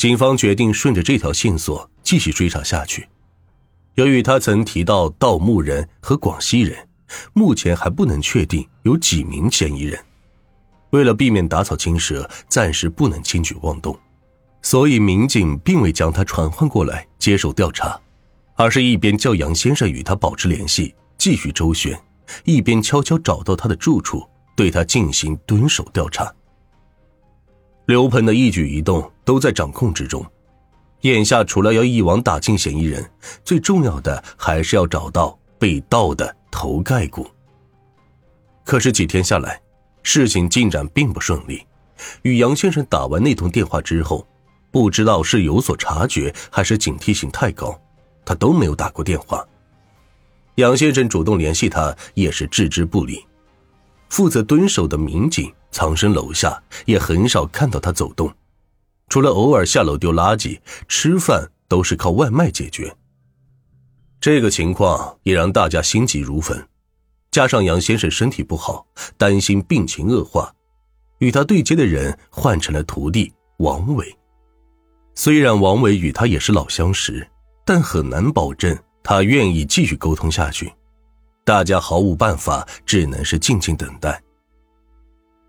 警方决定顺着这条线索继续追查下去。由于他曾提到盗墓人和广西人，目前还不能确定有几名嫌疑人。为了避免打草惊蛇，暂时不能轻举妄动，所以民警并未将他传唤过来接受调查，而是一边叫杨先生与他保持联系，继续周旋，一边悄悄找到他的住处，对他进行蹲守调查。刘鹏的一举一动都在掌控之中。眼下除了要一网打尽嫌疑人，最重要的还是要找到被盗的头盖骨。可是几天下来，事情进展并不顺利。与杨先生打完那通电话之后，不知道是有所察觉还是警惕性太高，他都没有打过电话。杨先生主动联系他，也是置之不理。负责蹲守的民警藏身楼下，也很少看到他走动。除了偶尔下楼丢垃圾、吃饭，都是靠外卖解决。这个情况也让大家心急如焚，加上杨先生身体不好，担心病情恶化，与他对接的人换成了徒弟王伟。虽然王伟与他也是老相识，但很难保证他愿意继续沟通下去。大家毫无办法，只能是静静等待。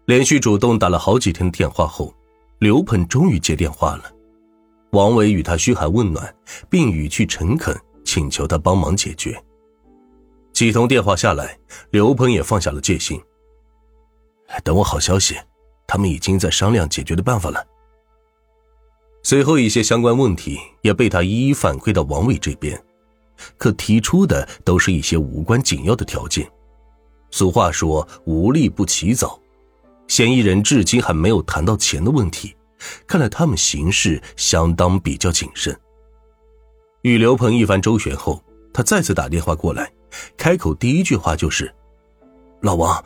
连续主动打了好几天电话后。刘鹏终于接电话了，王伟与他嘘寒问暖，并语气诚恳，请求他帮忙解决。几通电话下来，刘鹏也放下了戒心。等我好消息，他们已经在商量解决的办法了。随后一些相关问题也被他一一反馈到王伟这边，可提出的都是一些无关紧要的条件。俗话说“无利不起早”。嫌疑人至今还没有谈到钱的问题，看来他们行事相当比较谨慎。与刘鹏一番周旋后，他再次打电话过来，开口第一句话就是：“老王，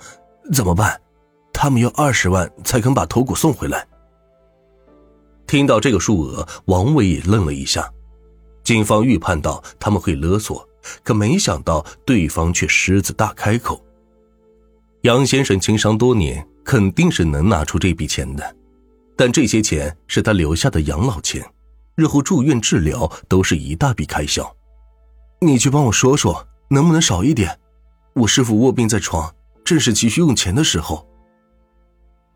怎么办？他们要二十万才肯把头骨送回来。”听到这个数额，王伟也愣了一下。警方预判到他们会勒索，可没想到对方却狮子大开口。杨先生经商多年。肯定是能拿出这笔钱的，但这些钱是他留下的养老钱，日后住院治疗都是一大笔开销。你去帮我说说，能不能少一点？我师傅卧病在床，正是急需用钱的时候。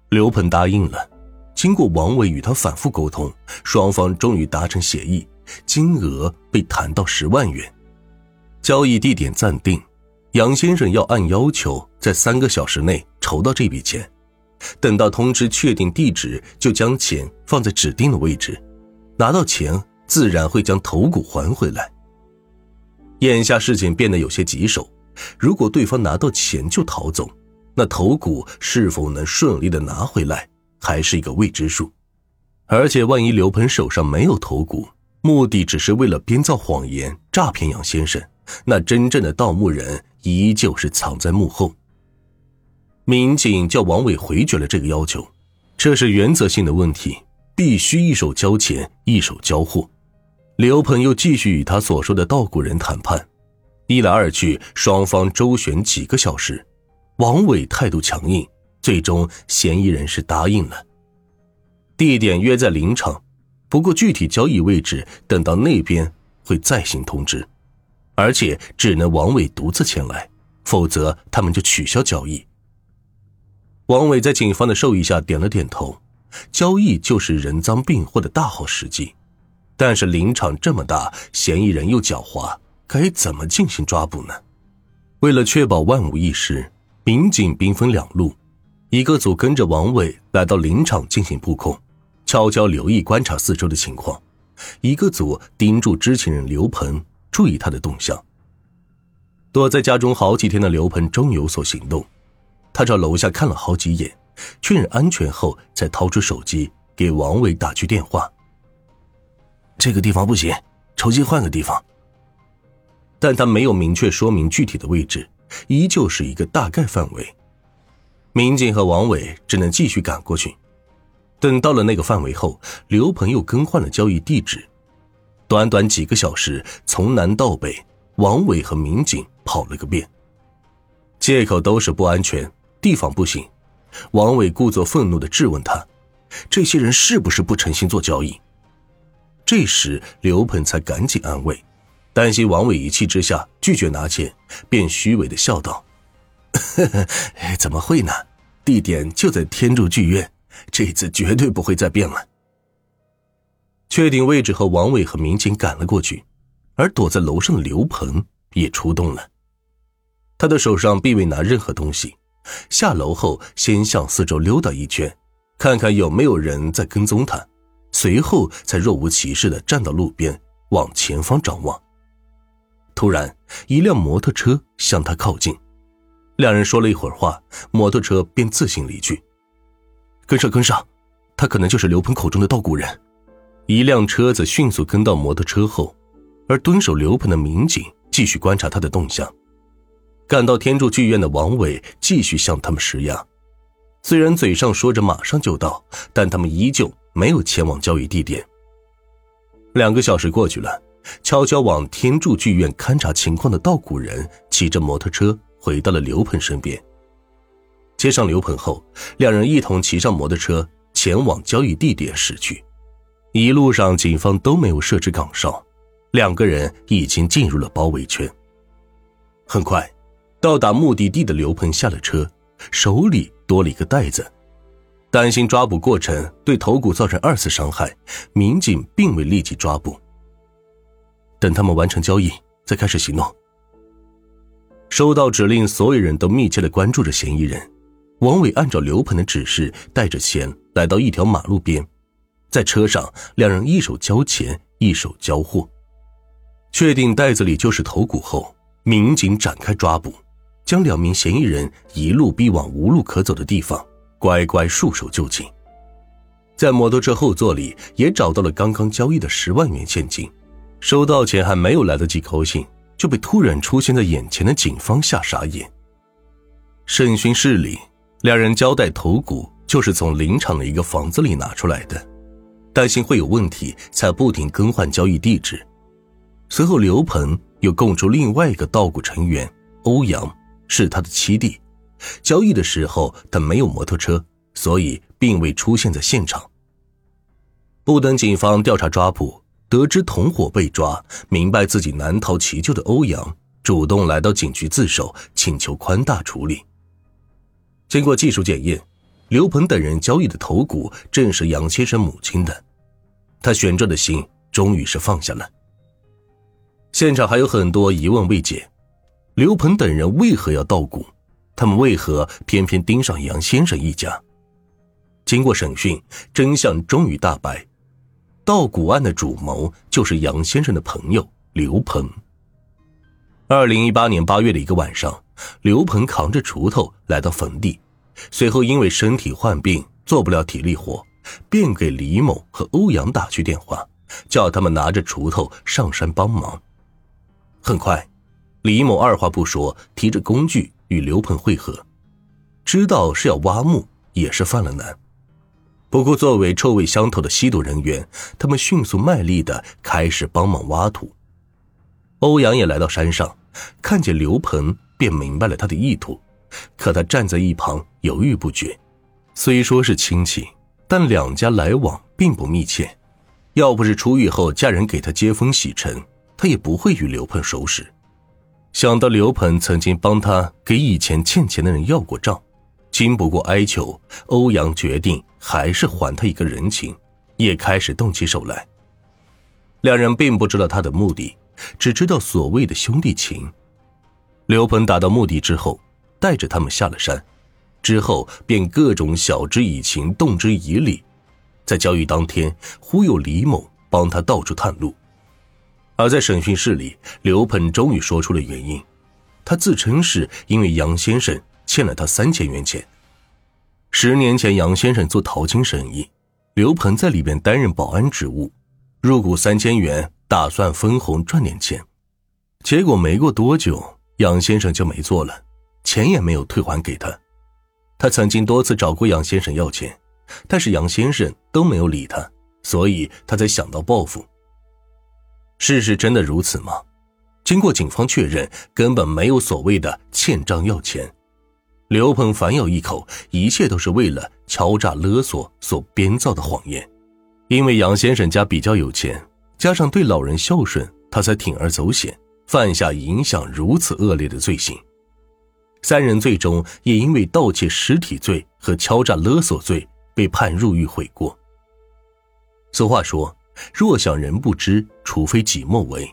刘鹏答应了。经过王伟与他反复沟通，双方终于达成协议，金额被谈到十万元，交易地点暂定，杨先生要按要求在三个小时内筹到这笔钱。等到通知确定地址，就将钱放在指定的位置，拿到钱自然会将头骨还回来。眼下事情变得有些棘手，如果对方拿到钱就逃走，那头骨是否能顺利的拿回来，还是一个未知数。而且万一刘鹏手上没有头骨，目的只是为了编造谎言诈骗杨先生，那真正的盗墓人依旧是藏在幕后。民警叫王伟回绝了这个要求，这是原则性的问题，必须一手交钱一手交货。刘鹏又继续与他所说的稻谷人谈判，一来二去，双方周旋几个小时，王伟态度强硬，最终嫌疑人是答应了。地点约在林场，不过具体交易位置等到那边会再行通知，而且只能王伟独自前来，否则他们就取消交易。王伟在警方的授意下点了点头，交易就是人赃并获的大好时机，但是林场这么大，嫌疑人又狡猾，该怎么进行抓捕呢？为了确保万无一失，民警兵分两路，一个组跟着王伟来到林场进行布控，悄悄留意观察四周的情况；一个组盯住知情人刘鹏，注意他的动向。躲在家中好几天的刘鹏终有所行动。他朝楼下看了好几眼，确认安全后，才掏出手机给王伟打去电话。这个地方不行，重新换个地方。但他没有明确说明具体的位置，依旧是一个大概范围。民警和王伟只能继续赶过去。等到了那个范围后，刘鹏又更换了交易地址。短短几个小时，从南到北，王伟和民警跑了个遍，借口都是不安全。地方不行，王伟故作愤怒的质问他：“这些人是不是不诚心做交易？”这时刘鹏才赶紧安慰，担心王伟一气之下拒绝拿钱，便虚伪的笑道：“怎么会呢？地点就在天柱剧院，这次绝对不会再变了。”确定位置后，王伟和民警赶了过去，而躲在楼上的刘鹏也出动了。他的手上并未拿任何东西，下楼后先向四周溜达一圈，看看有没有人在跟踪他，随后才若无其事的站到路边往前方张望。突然，一辆摩托车向他靠近，两人说了一会儿话，摩托车便自行离去。跟上，跟上，他可能就是刘鹏口中的稻谷人。一辆车子迅速跟到摩托车后，而蹲守刘鹏的民警继续观察他的动向。赶到天柱剧院的王伟继续向他们施压，虽然嘴上说着马上就到，但他们依旧没有前往交易地点。两个小时过去了，悄悄往天柱剧院勘察情况的稻谷人骑着摩托车回到了刘鹏身边。接上刘鹏后，两人一同骑上摩托车前往交易地点驶去。一路上，警方都没有设置岗哨，两个人已经进入了包围圈。很快，到达目的地的刘鹏下了车，手里多了一个袋子，担心抓捕过程对头骨造成二次伤害，民警并未立即抓捕。等他们完成交易，再开始行动。收到指令，所有人都密切的关注着嫌疑人。王伟按照刘鹏的指示，带着钱来到一条马路边。在车上，两人一手交钱，一手交货。确定袋子里就是头骨后，民警展开抓捕，将两名嫌疑人一路逼往无路可走的地方，乖乖束手就擒。在摩托车后座里也找到了刚刚交易的十万元现金。收到钱还没有来得及高兴，就被突然出现在眼前的警方吓傻眼。审讯室里，两人交代头骨就是从林场的一个房子里拿出来的。担心会有问题，才不停更换交易地址。随后，刘鹏又供出另外一个稻谷成员欧阳是他的七弟。交易的时候他没有摩托车，所以并未出现在现场。不等警方调查抓捕，得知同伙被抓，明白自己难逃其咎的欧阳主动来到警局自首，请求宽大处理。经过技术检验。刘鹏等人交易的头骨正是杨先生母亲的，他悬着的心终于是放下了。现场还有很多疑问未解：刘鹏等人为何要盗骨？他们为何偏偏盯上杨先生一家？经过审讯，真相终于大白：盗骨案的主谋就是杨先生的朋友刘鹏。二零一八年八月的一个晚上，刘鹏扛着锄头来到坟地。随后，因为身体患病，做不了体力活，便给李某和欧阳打去电话，叫他们拿着锄头上山帮忙。很快，李某二话不说，提着工具与刘鹏会合。知道是要挖墓，也是犯了难。不过，作为臭味相投的吸毒人员，他们迅速卖力的开始帮忙挖土。欧阳也来到山上，看见刘鹏，便明白了他的意图。可他站在一旁犹豫不决，虽说是亲戚，但两家来往并不密切。要不是出狱后家人给他接风洗尘，他也不会与刘鹏熟识。想到刘鹏曾经帮他给以前欠钱的人要过账，经不过哀求，欧阳决定还是还他一个人情，也开始动起手来。两人并不知道他的目的，只知道所谓的兄弟情。刘鹏达到目的之后。带着他们下了山，之后便各种晓之以情，动之以理，在交易当天忽悠李某帮他到处探路。而在审讯室里，刘鹏终于说出了原因，他自称是因为杨先生欠了他三千元钱。十年前，杨先生做淘金生意，刘鹏在里边担任保安职务，入股三千元，打算分红赚点钱，结果没过多久，杨先生就没做了。钱也没有退还给他，他曾经多次找过杨先生要钱，但是杨先生都没有理他，所以他才想到报复。事实真的如此吗？经过警方确认，根本没有所谓的欠账要钱。刘鹏反咬一口，一切都是为了敲诈勒索所编造的谎言。因为杨先生家比较有钱，加上对老人孝顺，他才铤而走险，犯下影响如此恶劣的罪行。三人最终也因为盗窃实体罪和敲诈勒索罪被判入狱悔过。俗话说：“若想人不知，除非己莫为。”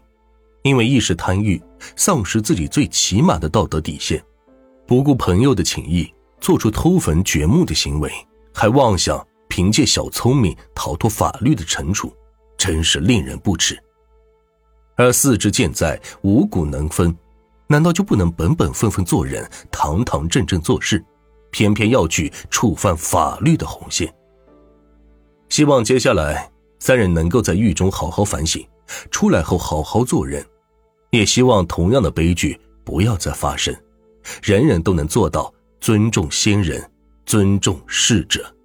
因为一时贪欲，丧失自己最起码的道德底线，不顾朋友的情谊，做出偷坟掘墓的行为，还妄想凭借小聪明逃脱法律的惩处，真是令人不齿。而四肢健在，五谷能分，难道就不能本本分分做人，堂堂正正做事，偏偏要去触犯法律的红线？希望接下来三人能够在狱中好好反省，出来后好好做人。也希望同样的悲剧不要再发生，人人都能做到尊重先人，尊重逝者。